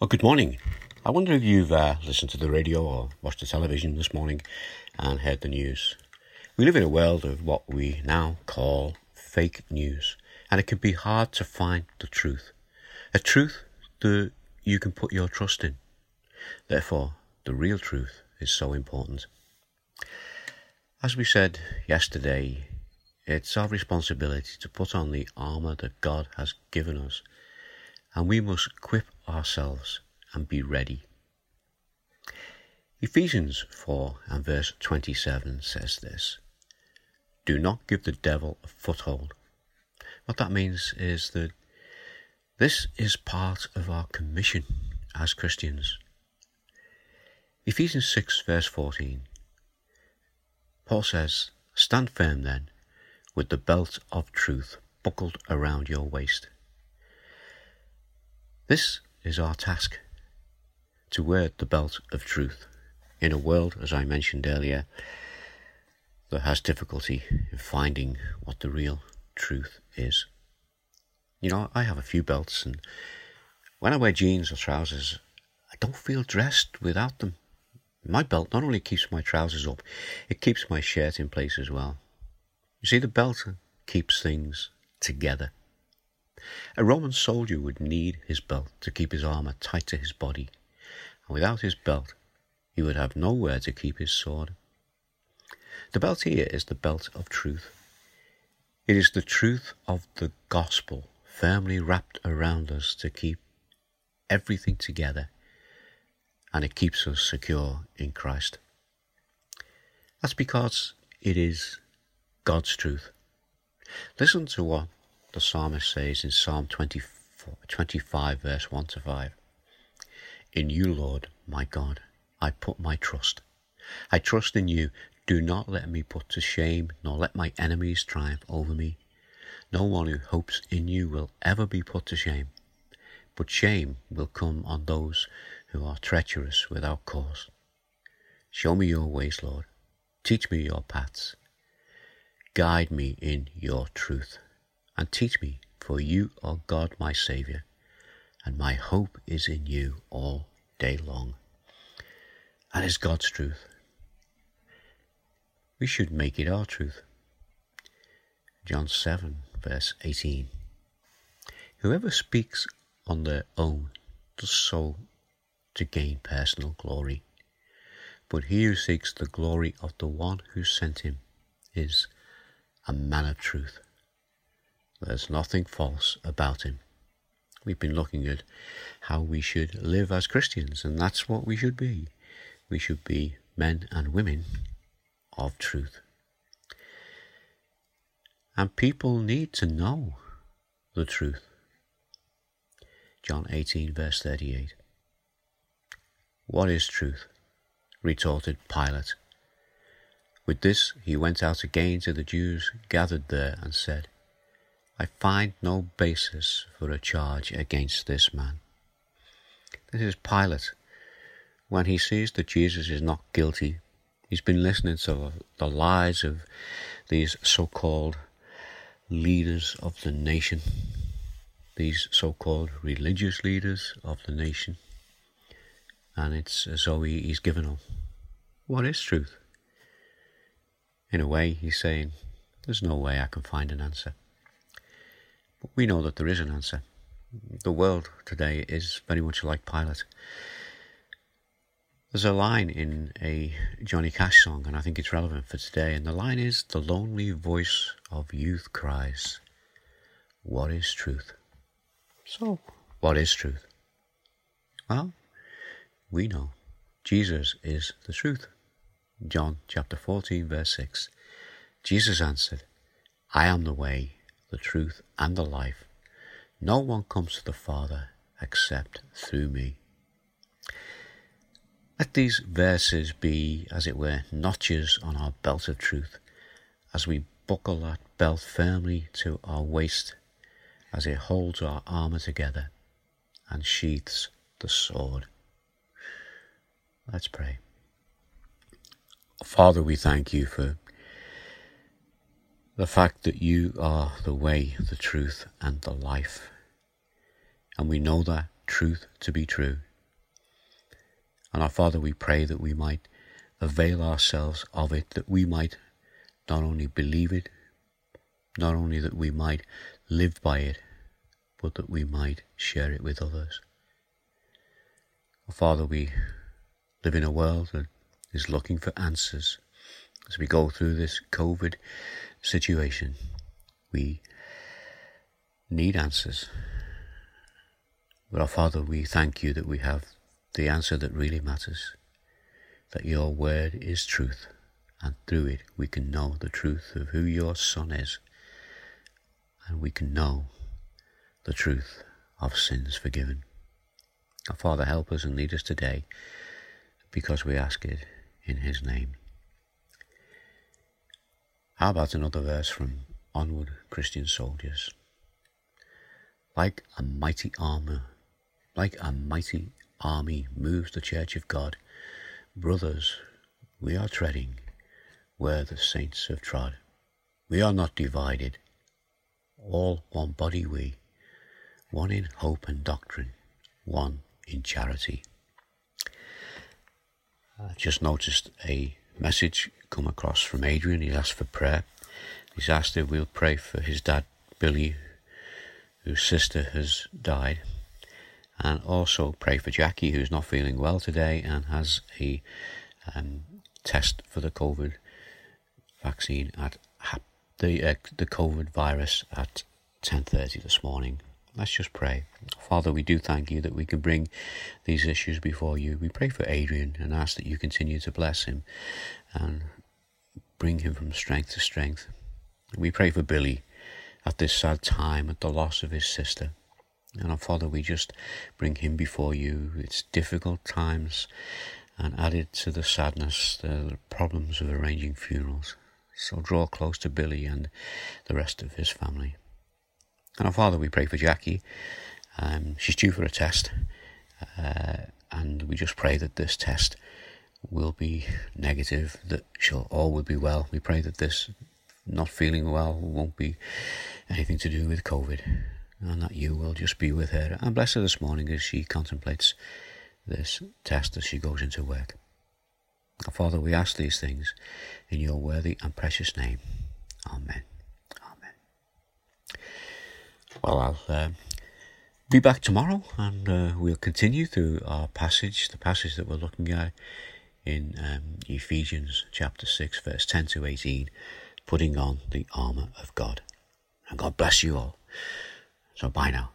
Well, good morning. I wonder if you've uh, listened to the radio or watched the television this morning and heard the news. We live in a world of what we now call fake news, and it can be hard to find the truth. A truth that you can put your trust in. Therefore, the real truth is so important. As we said yesterday, it's our responsibility to put on the armour that God has given us and we must equip ourselves and be ready. Ephesians 4 and verse 27 says this Do not give the devil a foothold. What that means is that this is part of our commission as Christians. Ephesians 6 verse 14 Paul says, Stand firm then, with the belt of truth buckled around your waist this is our task to wear the belt of truth in a world, as I mentioned earlier, that has difficulty in finding what the real truth is. You know, I have a few belts, and when I wear jeans or trousers, I don't feel dressed without them. My belt not only keeps my trousers up, it keeps my shirt in place as well. You see, the belt keeps things together. A Roman soldier would need his belt to keep his armour tight to his body, and without his belt he would have nowhere to keep his sword. The belt here is the belt of truth. It is the truth of the gospel firmly wrapped around us to keep everything together, and it keeps us secure in Christ. That's because it is God's truth. Listen to what the psalmist says in Psalm 25, verse 1 to 5. In you, Lord, my God, I put my trust. I trust in you. Do not let me put to shame, nor let my enemies triumph over me. No one who hopes in you will ever be put to shame, but shame will come on those who are treacherous without cause. Show me your ways, Lord. Teach me your paths. Guide me in your truth and teach me, for you are God my Saviour, and my hope is in you all day long. That is God's truth. We should make it our truth. John 7, verse 18. Whoever speaks on their own does so to gain personal glory. But he who seeks the glory of the one who sent him is a man of truth. There's nothing false about him. We've been looking at how we should live as Christians, and that's what we should be. We should be men and women of truth. And people need to know the truth. John 18, verse 38. What is truth? retorted Pilate. With this he went out again to the Jews gathered there and said, I find no basis for a charge against this man. This is Pilate. When he sees that Jesus is not guilty, he's been listening to the lies of these so called leaders of the nation, these so called religious leaders of the nation, and it's as though he, he's given up. What is truth? In a way, he's saying, There's no way I can find an answer. We know that there is an answer. The world today is very much like Pilate. There's a line in a Johnny Cash song, and I think it's relevant for today, and the line is The lonely voice of youth cries, What is truth? So, what is truth? Well, we know Jesus is the truth. John chapter 14, verse 6. Jesus answered, I am the way, the truth, and the life. No one comes to the Father except through me. Let these verses be, as it were, notches on our belt of truth as we buckle that belt firmly to our waist as it holds our armour together and sheaths the sword. Let's pray. Father, we thank you for the fact that you are the way, the truth, and the life. And we know that truth to be true. And our Father, we pray that we might avail ourselves of it, that we might not only believe it, not only that we might live by it, but that we might share it with others. Our Father, we live in a world that is looking for answers as we go through this COVID situation. We need answers. But our Father, we thank you that we have the answer that really matters, that your word is truth, and through it we can know the truth of who your Son is, and we can know the truth of sins forgiven. Our Father, help us and lead us today because we ask it in His name. How about another verse from Onward Christian Soldiers? Like a mighty armor, like a mighty army moves the Church of God. Brothers, we are treading where the saints have trod. We are not divided, all one body we, one in hope and doctrine, one in charity. I just noticed a message come across from Adrian. He asked for prayer. He's asked if we'll pray for his dad, Billy, whose sister has died, and also pray for Jackie, who's not feeling well today and has a um, test for the COVID vaccine at the uh, the COVID virus at 10:30 this morning. Let's just pray. Father, we do thank you that we can bring these issues before you. We pray for Adrian and ask that you continue to bless him and bring him from strength to strength. We pray for Billy at this sad time at the loss of his sister. And our Father, we just bring him before you. It's difficult times, and added to the sadness, the problems of arranging funerals. So draw close to Billy and the rest of his family. And our Father, we pray for Jackie. Um, she's due for a test, uh, and we just pray that this test will be negative, that she'll all will be well. We pray that this not feeling well won't be anything to do with COVID, and that you will just be with her and bless her this morning as she contemplates this test as she goes into work. Father, we ask these things in your worthy and precious name. Amen. Well, I'll uh, be back tomorrow and uh, we'll continue through our passage, the passage that we're looking at in um, Ephesians chapter 6, verse 10 to 18, putting on the armour of God. And God bless you all. So bye now.